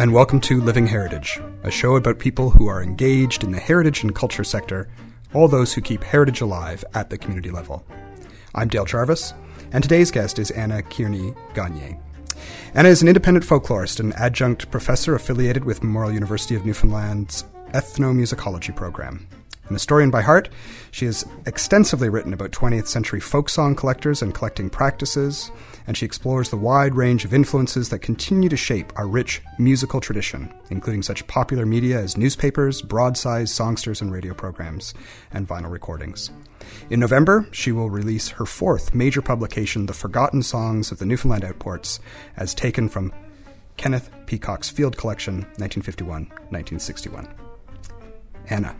and welcome to Living Heritage, a show about people who are engaged in the heritage and culture sector, all those who keep heritage alive at the community level. I'm Dale Jarvis, and today's guest is Anna Kearney Guigné. Anna is an independent folklorist and adjunct professor affiliated with Memorial University of Newfoundland's ethnomusicology program. An historian by heart, she has extensively written about 20th century folk song collectors and collecting practices, and she explores the wide range of influences that continue to shape our rich musical tradition, including such popular media as newspapers, broadsides, songsters, and radio programs, and vinyl recordings. In November, she will release her fourth major publication, The Forgotten Songs of the Newfoundland Outports, as taken from Kenneth Peacock's Field Collection, 1951 1961. Anna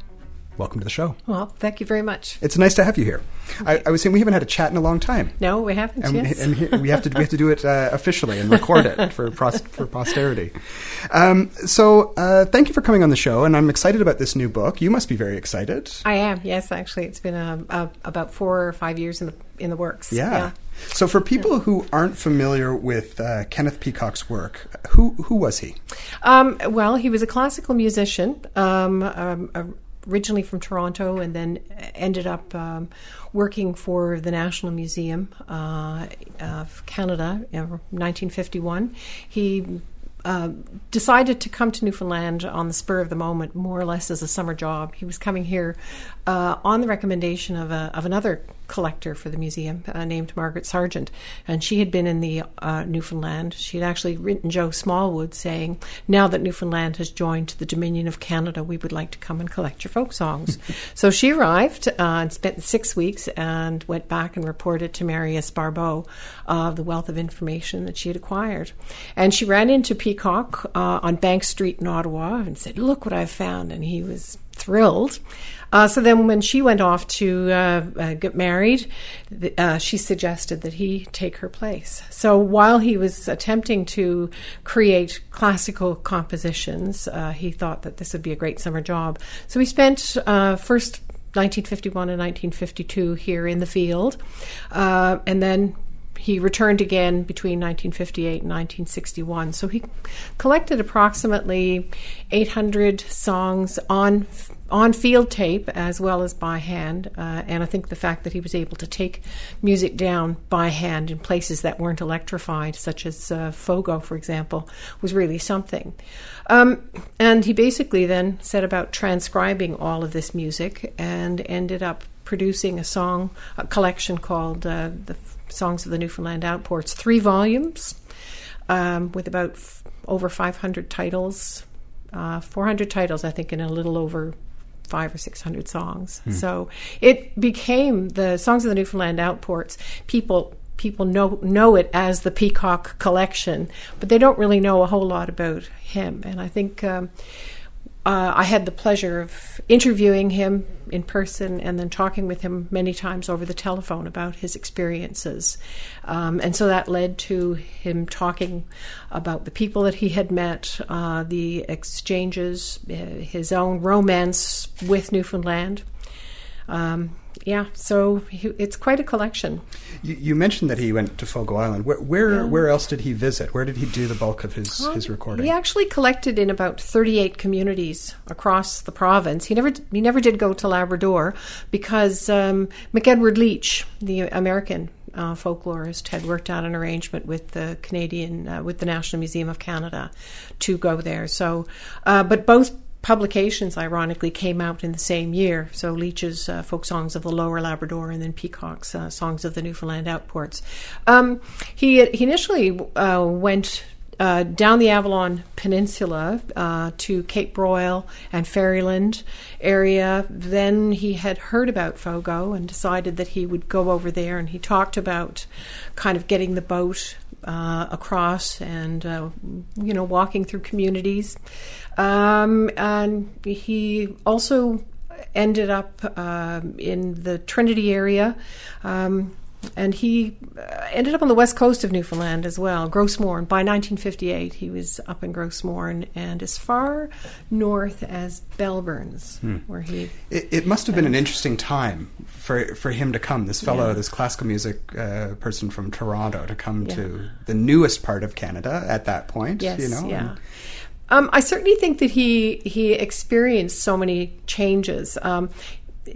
welcome to the show. Well, thank you very much. It's nice to have you here. I, I, was saying we haven't had a chat in a long time. No, we haven't. And, yes. and here, we have to we have to do it uh, officially and record it for pros, for posterity. Um, so, uh, thank you for coming on the show, and I'm excited about this new book. You must be very excited. I am. Yes, actually, it's been uh, about four or five years in the in the works. Yeah. yeah. So, for people who aren't familiar with uh, Kenneth Peacock's work, who who was he? Um, well, he was a classical musician. Um, um originally from Toronto and then ended up um, working for the National Museum uh, of Canada in 1951. He uh, decided to come to Newfoundland on the spur of the moment, more or less as a summer job. He was coming here uh, on the recommendation of, a, of another collector for the museum uh, named Margaret Sargent, and she had been in the uh, Newfoundland. She had actually written Joe Smallwood saying, "Now that Newfoundland has joined the Dominion of Canada, we would like to come and collect your folk songs." so she arrived uh, and spent six weeks and went back and reported to Marius Barbeau of the wealth of information that she had acquired, and she ran into Peacock uh, on Bank Street in Ottawa and said, "Look what I've found," and he was thrilled. Uh, so then, when she went off to uh, uh, get married, uh, she suggested that he take her place. So while he was attempting to create classical compositions, uh, he thought that this would be a great summer job. So he spent first 1951 and 1952 here in the field, and then he returned again between 1958 and 1961. So he collected approximately 800 songs on on field tape as well as by hand. Uh, and I think the fact that he was able to take music down by hand in places that weren't electrified, such as uh, Fogo, for example, was really something. Um, and he basically then set about transcribing all of this music and ended up producing a song a collection called uh, the Songs of the Newfoundland Outports, three volumes um, with about f- over 500 titles, uh, 400 titles, I think, in a little over five or six hundred songs. Hmm. So it became the Songs of the Newfoundland Outports. People people know know it as the Peacock Collection, but they don't really know a whole lot about him. And I think um, uh, I had the pleasure of interviewing him in person and then talking with him many times over the telephone about his experiences. Um, and so that led to him talking about the people that he had met, uh, the exchanges, uh, his own romance with Newfoundland. Um, yeah, so he, it's quite a collection. You, you, mentioned that he went to Fogo Island. Where where, yeah. where, else did he visit? Where did he do the bulk of his, um, his recording? He actually collected in about 38 communities across the province. He never he never did go to Labrador because um, McEdward Leach, the American uh, folklorist had worked out an arrangement with the Canadian, uh, with the National Museum of Canada, to go there. So, uh, but both publications, ironically, came out in the same year. So Leach's uh, Folk Songs of the Lower Labrador and then Peacock's uh, Songs of the Newfoundland Outports. Um, he, he initially uh, went uh, down the Avalon Peninsula uh, to Cape Broyle and Ferryland area. Then he had heard about Fogo and decided that he would go over there. And he talked about kind of getting the boat uh, across and uh, you know walking through communities. Um, and he also ended up uh, in the Trinity area. Um, and he uh, ended up on the west coast of Newfoundland as well, Gros Morne. By 1958, he was up in Gros Morne and as far north as Bellburns, hmm. where he. It, it must have been an interesting time for for him to come. This fellow, yeah. this classical music uh, person from Toronto, to come yeah. to the newest part of Canada at that point. Yes, you know. Yeah. And, Um, I certainly think that he he experienced so many changes. Um,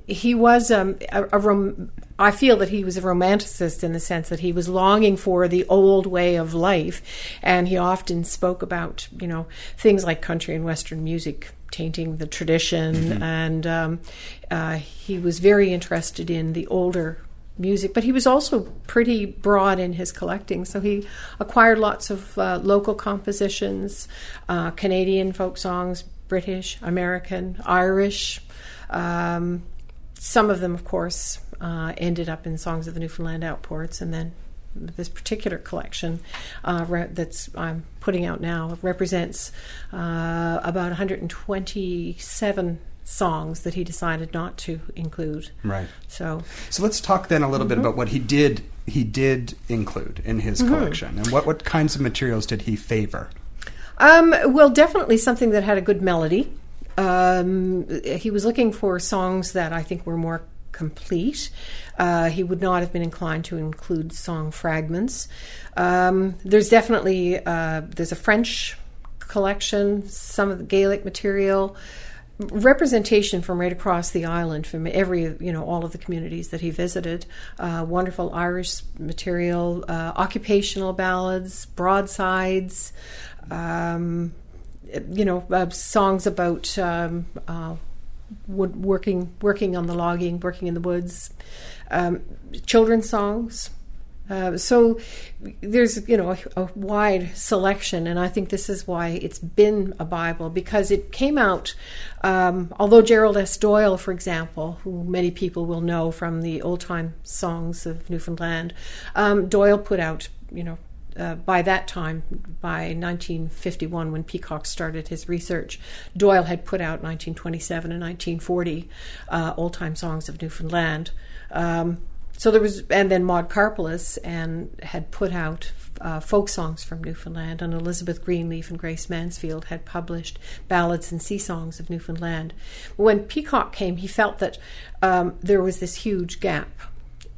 he was um, a, a rom- I feel that he was a romanticist in the sense that he was longing for the old way of life, and he often spoke about you know things like country and western music tainting the tradition, mm-hmm. and um, uh, he was very interested in the older music, but he was also pretty broad in his collecting. So he acquired lots of uh, local compositions, uh, Canadian folk songs, British, American, Irish. Um, some of them, of course, uh, ended up in Songs of the Newfoundland Outports, and then this particular collection uh, re- that's I'm putting out now represents uh, about 127 songs that he decided not to include. Right. So, so let's talk then a little mm-hmm. bit about what he did. He did include in his mm-hmm. collection, and what what kinds of materials did he favor? Um, well, definitely something that had a good melody. Um, he was looking for songs that I think were more complete. Uh, he would not have been inclined to include song fragments. Um, there's definitely uh, there's a French collection, some of the Gaelic material, representation from right across the island, from every you know all of the communities that he visited. Uh, wonderful Irish material, uh, occupational ballads, broadsides. Um, you know, uh, songs about um, uh, wood, working working on the logging, working in the woods, um, children's songs. Uh, so there's you know a, a, wide selection, and I think this is why it's been a Bible because it came out. Um, although Gerald S. Doyle, for example, who many people will know from the old time songs of Newfoundland, um, Doyle put out you know uh, by that time, by 1951, when Peacock started his research, Doyle had put out 1927 and 1940 uh, old time songs of Newfoundland. Um, so there was, and then Maud Karpeles and had put out uh, folk songs from Newfoundland, and Elizabeth Greenleaf and Grace Mansfield had published ballads and sea songs of Newfoundland. When Peacock came, he felt that um, there was this huge gap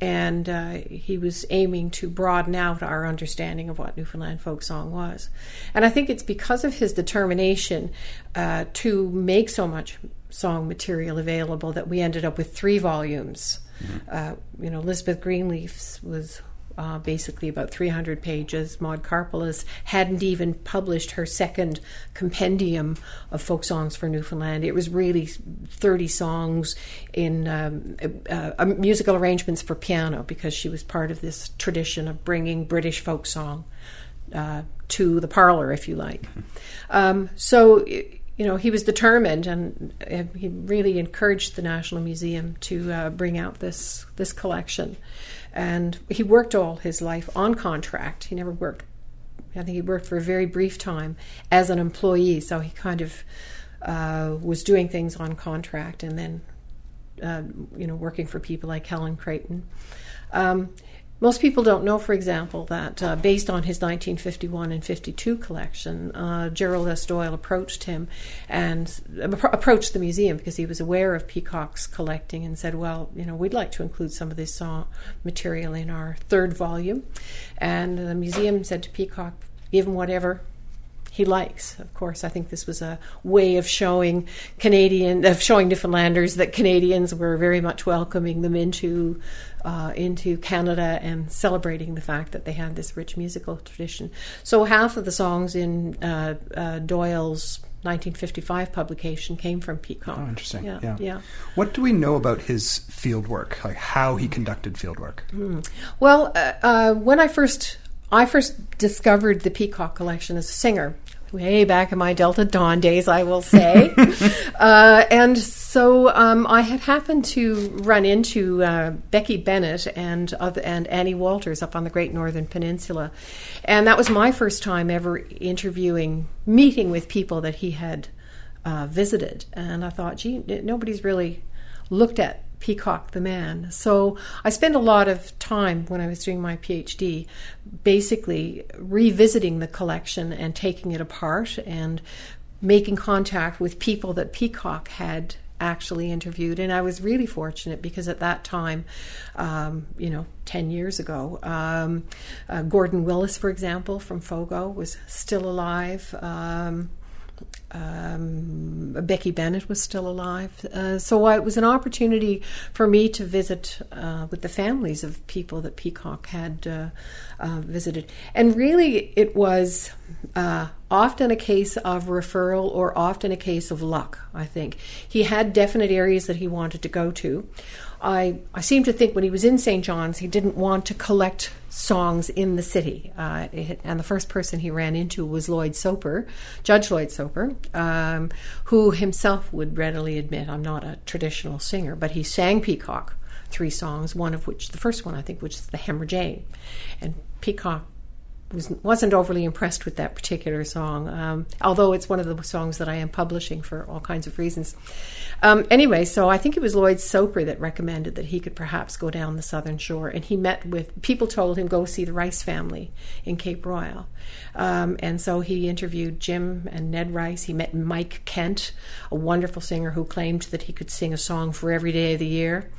and uh, he was aiming to broaden out our understanding of what Newfoundland folk song was. And I think it's because of his determination uh, to make so much song material available that we ended up with three volumes. Mm-hmm. Uh, you know, Elizabeth Greenleaf's was uh, basically about 300 pages. Maud Karpeles hadn't even published her second compendium of folk songs for Newfoundland. It was really 30 songs in um, uh, uh, musical arrangements for piano because she was part of this tradition of bringing British folk song uh, to the parlor, if you like. Um, so, you know, he was determined, and he really encouraged the National Museum to uh, bring out this this collection. And he worked all his life on contract. He never worked. I think he worked for a very brief time as an employee. So he kind of uh, was doing things on contract, and then uh, you know working for people like Helen Creighton. Um, most people don't know, for example, that uh, based on his 1951 and 52 collection, uh, Gerald S. Doyle approached him and uh, approached the museum because he was aware of Peacock's collecting and said, "Well, you know, we'd like to include some of this song material in our third volume." And the museum said to Peacock, "Give him whatever he likes. Of course, I think this was a way of showing Canadian, of showing Newfoundlanders that Canadians were very much welcoming them into uh, into Canada and celebrating the fact that they had this rich musical tradition. So half of the songs in uh, uh, Doyle's 1955 publication came from Peacock. Oh, interesting. Yeah, yeah. yeah. What do we know about his field work, like how he conducted field work? Mm. Well, uh, uh, when I first I first discovered the Peacock collection as a singer way back in my Delta Dawn days, I will say. uh, and so um, I had happened to run into uh, Becky Bennett and and Annie Walters up on the Great Northern Peninsula, and that was my first time ever interviewing, meeting with people that he had uh, visited. And I thought, gee, nobody's really looked at Peacock the Man. So I spent a lot of time when I was doing my PhD basically revisiting the collection and taking it apart and making contact with people that Peacock had actually interviewed. And I was really fortunate because at that time, um, you know, 10 years ago, um, uh, Gordon Willis, for example, from Fogo, was still alive. Um, um, Becky Bennett was still alive. Uh, so it was an opportunity for me to visit uh, with the families of people that Peacock had uh, uh visited. And really, it was uh, often a case of referral or often a case of luck, I think. He had definite areas that he wanted to go to. I, I seem to think when he was in St. John's, he didn't want to collect songs in the city. Uh, it, and the first person he ran into was Lloyd Soper, Judge Lloyd Soper, um, who himself would readily admit, I'm not a traditional singer, but he sang Peacock three songs, one of which, the first one I think, which is the Hemmer Jane. And Peacock was, wasn't overly impressed with that particular song, um, although it's one of the songs that I am publishing for all kinds of reasons. Um, anyway, so I think it was Lloyd Soper that recommended that he could perhaps go down the southern shore, and he met with people told him go see the Rice family in Cape Broyle, um, and so he interviewed Jim and Ned Rice. He met Mike Kent, a wonderful singer who claimed that he could sing a song for every day of the year,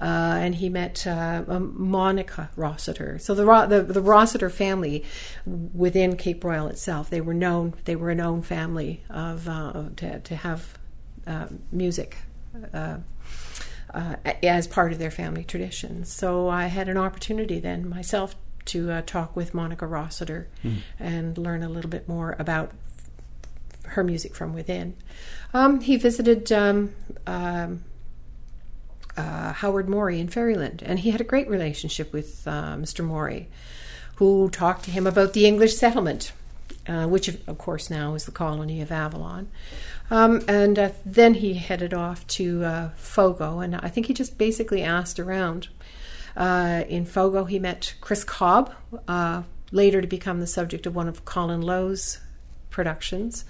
uh, and he met uh, um, Monica Rossiter. So the, the the Rossiter family within Cape Broyle itself, they were known. They were a known family of uh, to, to have uh, music. Uh, uh, as part of their family tradition. So I had an opportunity then myself to uh, talk with Monica Rossiter mm. and learn a little bit more about her music from within. Um, he visited um, um, uh, Howard Morry in Ferryland, and he had a great relationship with uh, Mr. Morry, who talked to him about the English settlement, which, of course, now is the colony of Avalon. Um, and uh, then he headed off to uh, Fogo, and I think he just basically asked around. Uh, in Fogo, he met Chris Cobb, uh, later to become the subject of one of Colin Low's productions.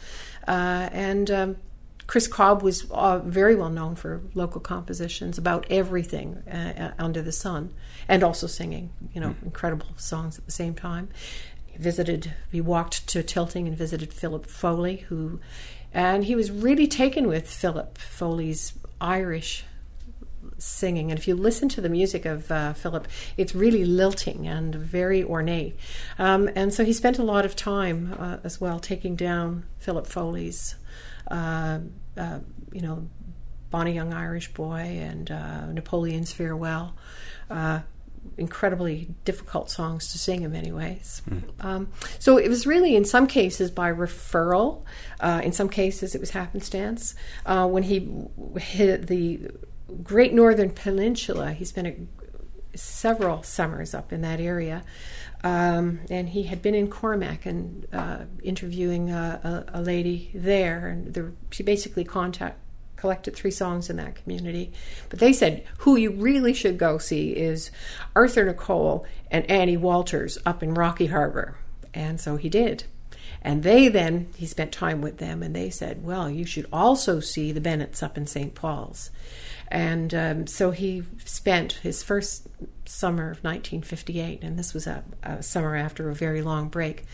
Uh, and um, Chris Cobb was uh, very well known for local compositions about everything under the sun, and also singing, you know, mm. incredible songs at the same time. He visited, he walked to Tilting and visited Philip Foley, who and he was really taken with Philip Foley's Irish singing. And if you listen to the music of uh, Philip, it's really lilting and very ornate. Um, and so he spent a lot of time uh, as well taking down Philip Foley's, uh, uh you know, Bonny Young Irish Boy and uh, Napoleon's Farewell. Uh, incredibly difficult songs to sing in many ways. Mm. Um, so it was really, in some cases, by referral. Uh, in some cases, it was happenstance. Uh, when he hit the Great Northern Peninsula, he spent a, several summers up in that area. Um, and he had been in Cormack and uh, interviewing a, a, a, lady there, and the, she basically contact, collected three songs in that community. But they said who you really should go see is Arthur Nicolle and Annie Walters up in Rocky Harbor. And so he did. And they then, he spent time with them, and they said, Well, you should also see the Bennetts up in St. Paul's. And um, so he spent his first summer of 1958, and this was a, a summer after a very long break,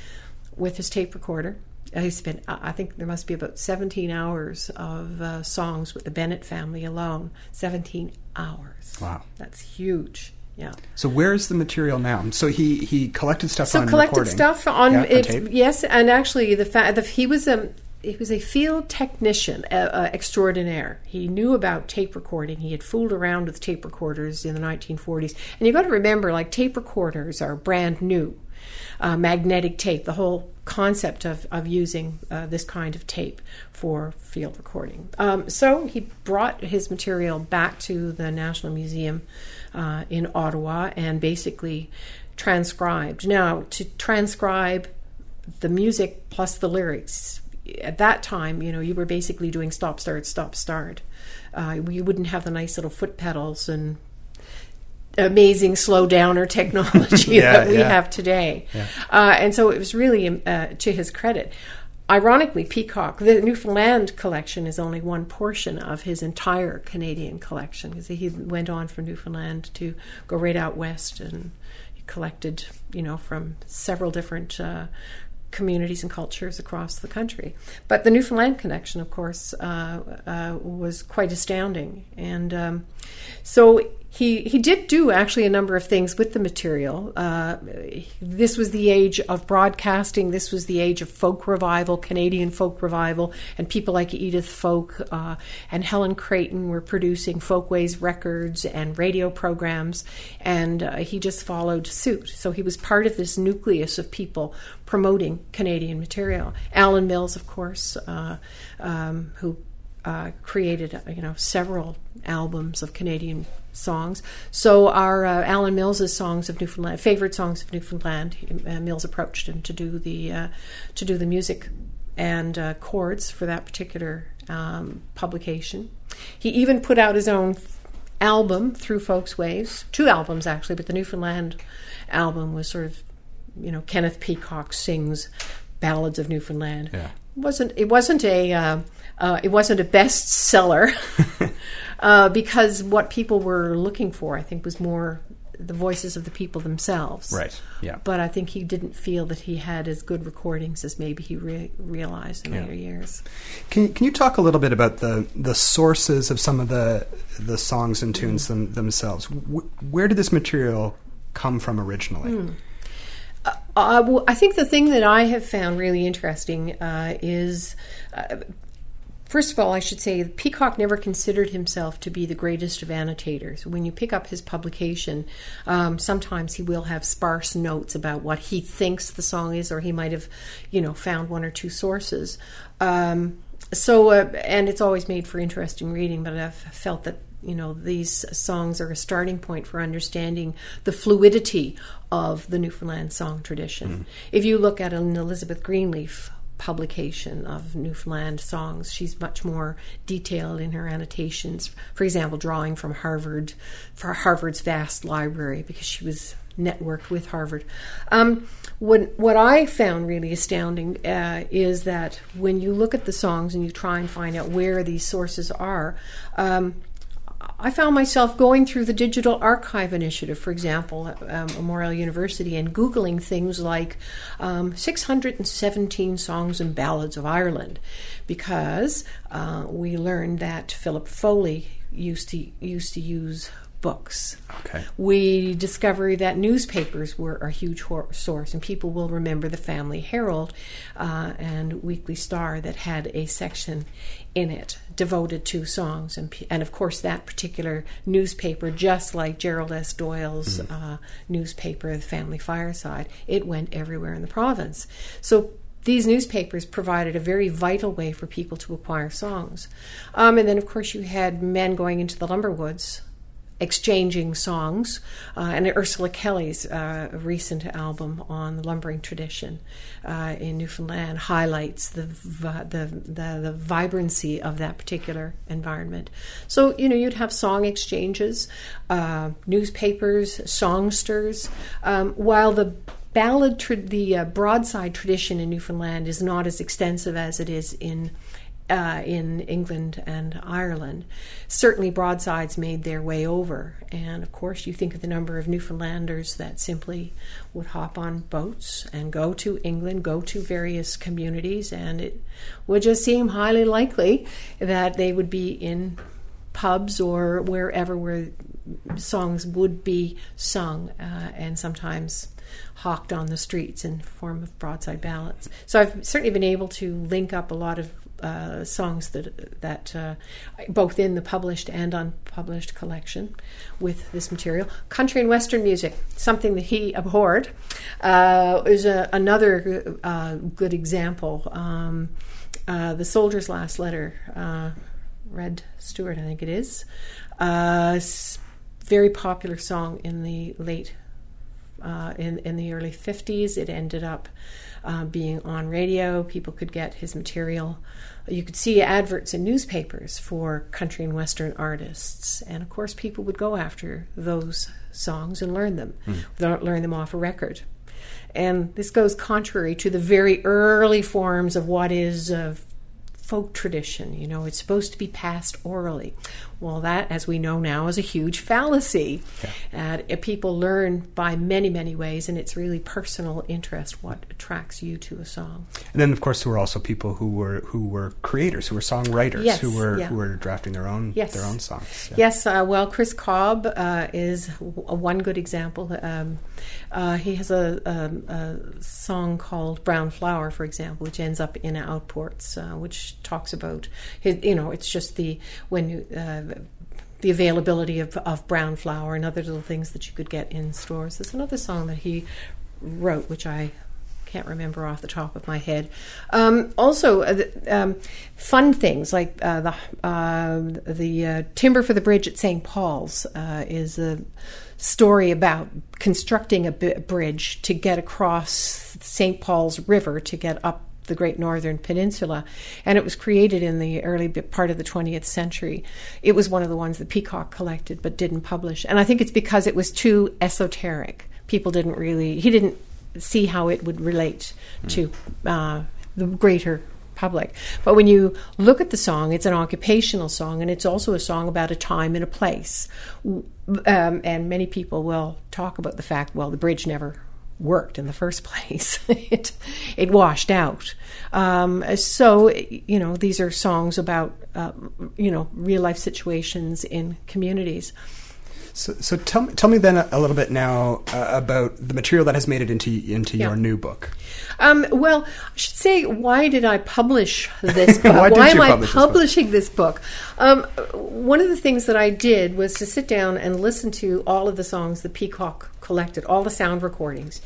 with his tape recorder He spent, I think there must be about 17 hours of uh, songs with the Bennett family alone. 17 hours. Wow. That's huge. Yeah. So where's the material now? So he he collected stuff so on collected recording. So collected stuff on, yeah, it, on yes, and actually the fact that he was a he was a field technician uh, uh, extraordinaire. He knew about tape recording. He had fooled around with tape recorders in the 1940s. And you've got to remember, like tape recorders are brand new uh, magnetic tape, the whole concept of, of using uh, this kind of tape for field recording. Um, so he brought his material back to the National Museum uh, in Ottawa and basically transcribed. Now, to transcribe the music plus the lyrics, at that time, you know, you were basically doing stop, start, stop, start. Uh, you wouldn't have the nice little foot pedals and amazing slow downer technology yeah, that we yeah. have today. Yeah. Uh, and so it was really uh, to his credit. Ironically, Peacock, the Newfoundland collection is only one portion of his entire Canadian collection because he went on from Newfoundland to go right out west and he collected, you know, from several different uh, communities and cultures across the country. But the Newfoundland connection, of course, uh, uh, was quite astounding. And um, so he he did do actually a number of things with the material. Uh, this was the age of broadcasting. This was the age of folk revival, Canadian folk revival, and people like Edith Fowke uh, and Helen Creighton were producing folkways records and radio programs, and uh, he just followed suit. So he was part of this nucleus of people promoting Canadian material. Alan Mills, of course, uh, um, who uh, created you know several albums of Canadian songs. So our uh, Alan Mills's songs of Newfoundland, favorite songs of Newfoundland, uh, Mills approached him to do the uh, to do the music and uh, chords for that particular um, publication. He even put out his own album through Folkways, two albums actually, but the Newfoundland album was sort of you know Kenneth Peacock sings ballads of Newfoundland. Yeah. It wasn't it wasn't a uh, uh, it wasn't a bestseller uh, because what people were looking for, I think, was more the voices of the people themselves. Right. Yeah. But I think he didn't feel that he had as good recordings as maybe he re- realized in Yeah. later years. Can, can you talk a little bit about the, the sources of some of the the songs and tunes them, themselves? Wh- where did this material come from originally? Uh, well, I think the thing that I have found really interesting uh, is, uh, first of all, I should say Peacock never considered himself to be the greatest of annotators. When you pick up his publication, um, sometimes he will have sparse notes about what he thinks the song is, or he might have, you know, found one or two sources. Um, so, uh, and it's always made for interesting reading, but I've felt that you know these songs are a starting point for understanding the fluidity of the Newfoundland song tradition. If you look at an Elizabeth Greenleaf publication of Newfoundland songs, she's much more detailed in her annotations. For example, drawing from Harvard for Harvard's vast library because she was networked with Harvard. Um, what what I found really astounding uh, is that when you look at the songs and you try and find out where these sources are. Um, I found myself going through the Digital Archive Initiative, for example, at um, Memorial University, and Googling things like um, 617 songs and ballads of Ireland, because uh, we learned that Philip Foley used to used to use books. Okay. We discovered that newspapers were a huge hor- source, and people will remember the Family Herald uh, and Weekly Star that had a section in it devoted to songs, and and of course that particular newspaper, just like Gerald S. Doyle's uh, newspaper, The Family Fireside, it went everywhere in the province. So these newspapers provided a very vital way for people to acquire songs. Um, and then, of course, you had men going into the lumber woods exchanging songs. Uh, and Ursula Kelly's uh, recent album on the lumbering tradition uh, in Newfoundland highlights the, the, the, the vibrancy of that particular environment. So, you know, you'd have song exchanges, uh, newspapers, songsters, um, while the ballad, tra- the uh, broadside tradition in Newfoundland is not as extensive as it is in uh, in England and Ireland. Certainly, broadsides made their way over, and of course, you think of the number of Newfoundlanders that simply would hop on boats and go to England, go to various communities, and it would just seem highly likely that they would be in pubs or wherever where songs would be sung, uh, and sometimes hawked on the streets in form of broadside ballads. So I've certainly been able to link up a lot of uh, songs that that uh, both in the published and unpublished collection with this material. Country and Western music, something that he abhorred, uh, is a, another uh, good example. Um, uh, the Soldier's Last Letter, uh, Redd Stewart, I think it is, very popular song in the late in in the early 50s. It ended up uh, being on radio. People could get his material. You could see adverts in newspapers for country and western artists, and of course, people would go after those songs and learn them, learn them off a record. And this goes contrary to the very early forms of what is uh, folk tradition. You know, it's supposed to be passed orally. Well, that, as we know now, is a huge fallacy. Yeah. Uh, people learn by many, many ways, and it's really personal interest what attracts you to a song. And then, of course, there were also people who were who were creators, who were songwriters, yes, who were yeah. who were drafting their own yes. their own songs. Yeah. Yes, uh, well, Chris Cobb uh, is w- one good example. Um, uh, he has a, a, a, song called "Brown Flower," for example, which ends up in Outports, uh, which talks about his. You know, it's just the when you uh, the availability of, of brown flour and other little things that you could get in stores. There's another song that he wrote, which I can't remember off the top of my head. Um, also, uh, the, um, fun things like uh, the uh, the uh, timber for the bridge at St. Paul's uh, is a story about constructing a bridge to get across St. Paul's River to get up the Great Northern Peninsula, and it was created in the early part of the 20th century. It was one of the ones that Peacock collected but didn't publish, and I think it's because it was too esoteric. People didn't really, he didn't see how it would relate mm. to uh, the greater public. But when you look at the song, it's an occupational song, and it's also a song about a time and a place. Um, and many people will talk about the fact, well, the bridge never worked in the first place. it it washed out. Um, so you know these are songs about uh, you know real life situations in communities. So, so tell me, tell me then a, a little bit now uh, about the material that has made it into into yeah. your new book. Um, well, I should say, why did I publish this book? why, why am I publishing this book? Um, one of the things that I did was to sit down and listen to all of the songs the Peacock collected, all the sound recordings.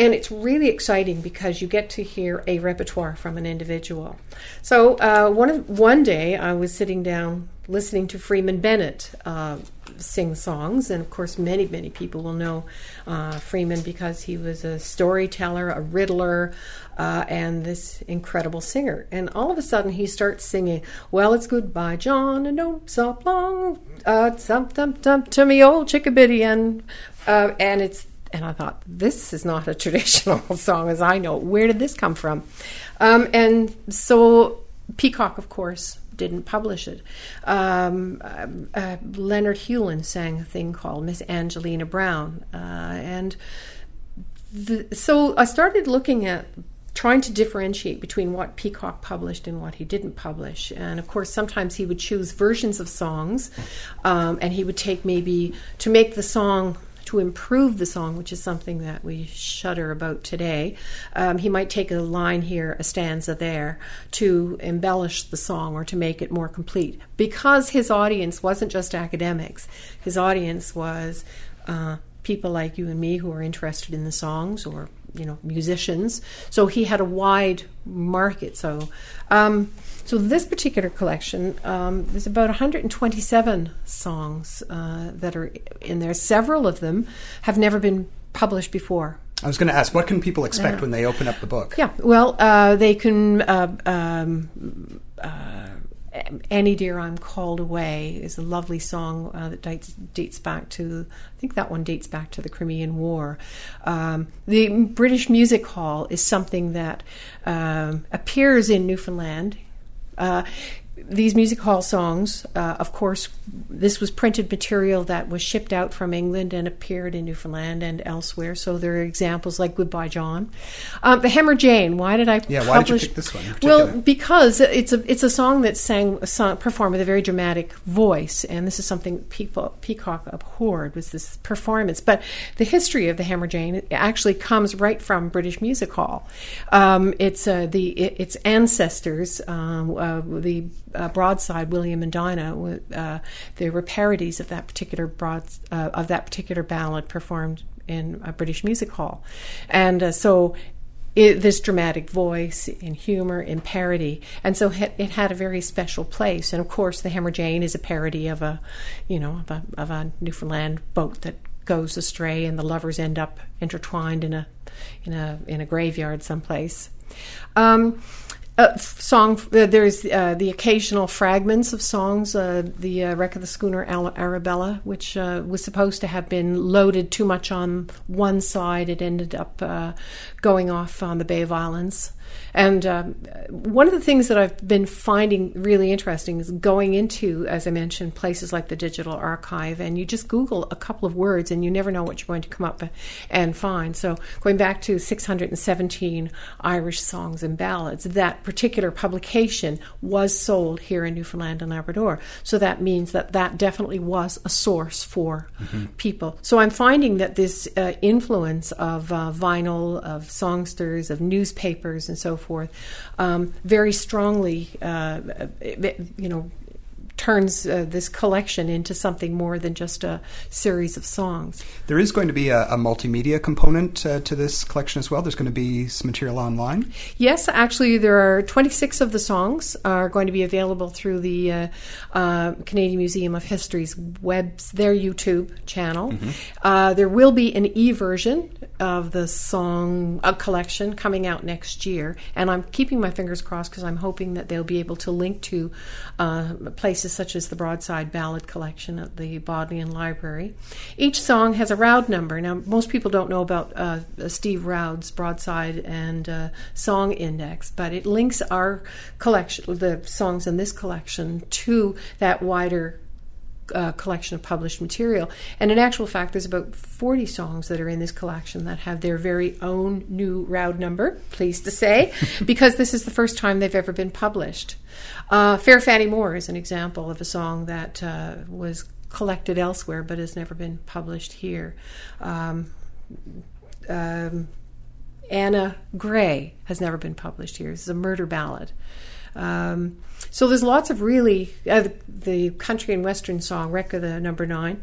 And it's really exciting because you get to hear a repertoire from an individual. So uh, one of, one day I was sitting down listening to Freeman Bennett uh, sing songs, and of course many many people will know uh, Freeman because he was a storyteller, a riddler, uh, and this incredible singer. And all of a sudden he starts singing, "Well, it's goodbye, John, and don't stop long, uh, thump thump thump to me old chickabiddy," and uh, and it's and I thought, this is not a traditional song as I know. Where did this come from? Um, and so Peacock, of course, didn't publish it. Um, uh, uh, Leonard Hewlin sang a thing called Miss Angelina Brown. Uh, and the, so I started looking at trying to differentiate between what Peacock published and what he didn't publish. And of course, sometimes he would choose versions of songs, um, and he would take maybe to make the song to improve the song, which is something that we shudder about today. Um, he might take a line here, a stanza there, to embellish the song or to make it more complete. Because his audience wasn't just academics, his audience was uh, people like you and me who are interested in the songs or you know musicians. So he had a wide market. So. Um, so this particular collection, um, there's about 127 songs uh, that are in there. Several of them have never been published before. I was going to ask, what can people expect uh, when they open up the book? Yeah, well, uh, they can. Uh, um, uh, Annie Dear I'm Called Away is a lovely song uh, that dates, dates, back to, I think that one dates back to the Crimean War. Um, the British Music Hall is something that um, appears in Newfoundland uh, these music hall songs, uh, of course, this was printed material that was shipped out from England and appeared in Newfoundland and elsewhere. So there are examples like "Goodbye, John," um, "The Hammer Jane." Why did I? Yeah, publish? why did you pick this one? Well, because it's a it's a song that's sang song, performed with a very dramatic voice, and this is something people Peacock abhorred was this performance. But the history of the Hammer Jane actually comes right from British Music Hall. Um, it's uh, the it, its ancestors, um, uh, the uh, broadside William and Dinah. Uh, there were parodies of that particular broad uh, of that particular ballad performed in a British music hall, and uh, so. It, this dramatic voice in humor in parody and so it had a very special place and of course the hammer jane is a parody of a you know of a, of a newfoundland boat that goes astray and the lovers end up intertwined in a in a in a graveyard someplace um, uh, song. Uh, there's uh, the occasional fragments of songs. Uh, the uh, wreck of the schooner Arabella, which uh, was supposed to have been loaded too much on one side, it ended up going off on the Bay of Islands. And um, one of the things that I've been finding really interesting is going into, as I mentioned, places like the Digital Archive, and you just Google a couple of words and you never know what you're going to come up and find. So, going back to 617 Irish songs and ballads, that particular publication was sold here in Newfoundland and Labrador. So, that means that that definitely was a source for mm-hmm. people. So, I'm finding that this uh, influence of uh, vinyl, of songsters, of newspapers, and so forth, um, very strongly, uh, you know, turns uh, this collection into something more than just a series of songs. There is going to be a, a multimedia component uh, to this collection as well. There's going to be some material online. Yes, actually, there are 26 of the songs are going to be available through the uh, uh Canadian Museum of History's webs their YouTube channel. Mm-hmm. Uh, there will be an e version of the song uh, collection coming out next year, and I'm keeping my fingers crossed because I'm hoping that they'll be able to link to places such as the Broadside Ballad Collection at the Bodleian Library. Each song has a Roud number. Now, most people don't know about uh, Steve Roud's Broadside and uh, Song Index, but it links our collection, the songs in this collection, to that wider uh, collection of published material. And in actual fact, there's about 40 songs that are in this collection that have their very own new Roud number, pleased to say, because this is the first time they've ever been published. Uh, Fair Fanny Moore is an example of a song that uh, was collected elsewhere but has never been published here. Um, um, Anna Gray has never been published here. This is a murder ballad. Um, so there's lots of really uh, the country and western song, Wreck of the Number Nine.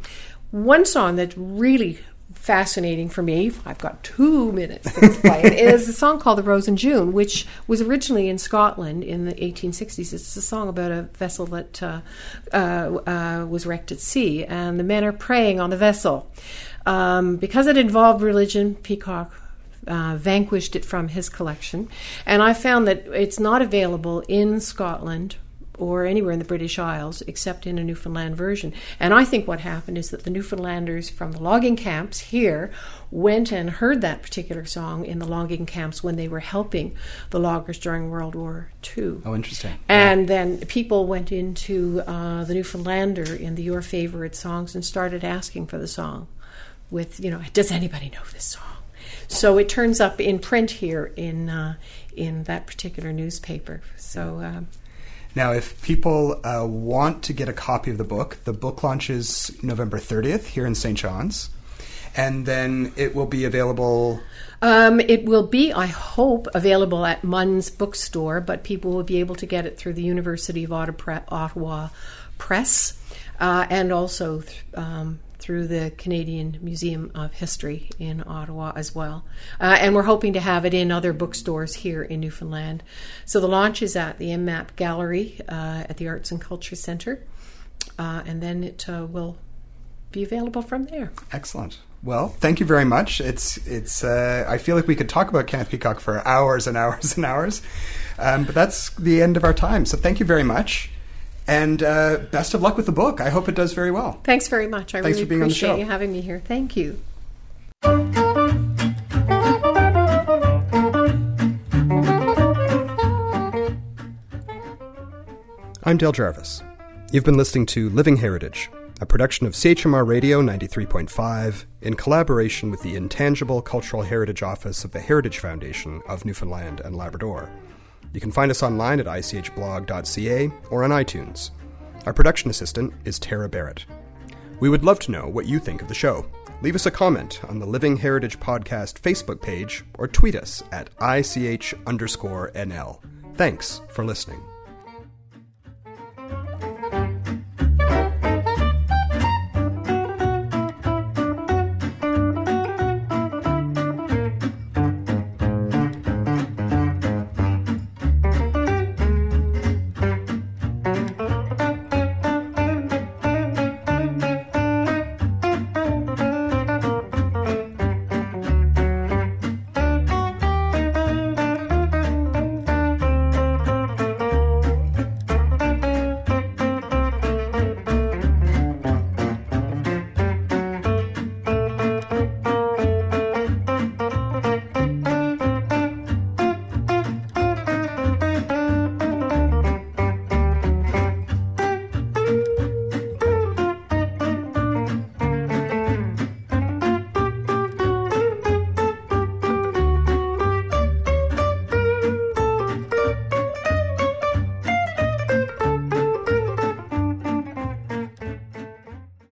One song that's really fascinating for me. I've got two minutes to play it. Is a song called "The Rose in June," which was originally in Scotland in the 1860s. It's a song about a vessel that uh, uh, uh, was wrecked at sea, and the men are praying on the vessel. Um, because it involved religion, Peacock uh, vanquished it from his collection. And I found that it's not available in Scotland or anywhere in the British Isles except in a Newfoundland version. And I think what happened is that the Newfoundlanders from the logging camps here went and heard that particular song in the logging camps when they were helping the loggers during World War II. Oh, interesting. And yeah. then people went into uh, the Newfoundlander in the Your Favorite Songs and started asking for the song with, you know, does anybody know this song? So it turns up in print here in uh, in that particular newspaper. So. Um, now, if people uh, want to get a copy of the book, the book launches November 30th here in St. John's, and then it will be available. Um, it will be, I hope, available at Munn's bookstore, but people will be able to get it through the University of Ottawa Press uh, and also um, through the Canadian Museum of History in Ottawa as well. Uh, and we're hoping to have it in other bookstores here in Newfoundland. So the launch is at the MMAP Gallery uh, at the Arts and Culture Centre, uh, and then it uh, will be available from there. Excellent. Well, thank you very much. It's it's. Uh, I feel like we could talk about Kenneth Peacock for hours and hours and hours, um, but that's the end of our time. So thank you very much. And uh, best of luck with the book. I hope it does very well. Thanks very much. I Thanks really appreciate you having me here. Thank you. I'm Dale Jarvis. You've been listening to Living Heritage, a production of CHMR Radio 93.5 in collaboration with the Intangible Cultural Heritage Office of the Heritage Foundation of Newfoundland and Labrador. You can find us online at ichblog.ca or on iTunes. Our production assistant is Tara Barrett. We would love to know what you think of the show. Leave us a comment on the Living Heritage Podcast Facebook page or tweet us at ICH underscore NL. Thanks for listening.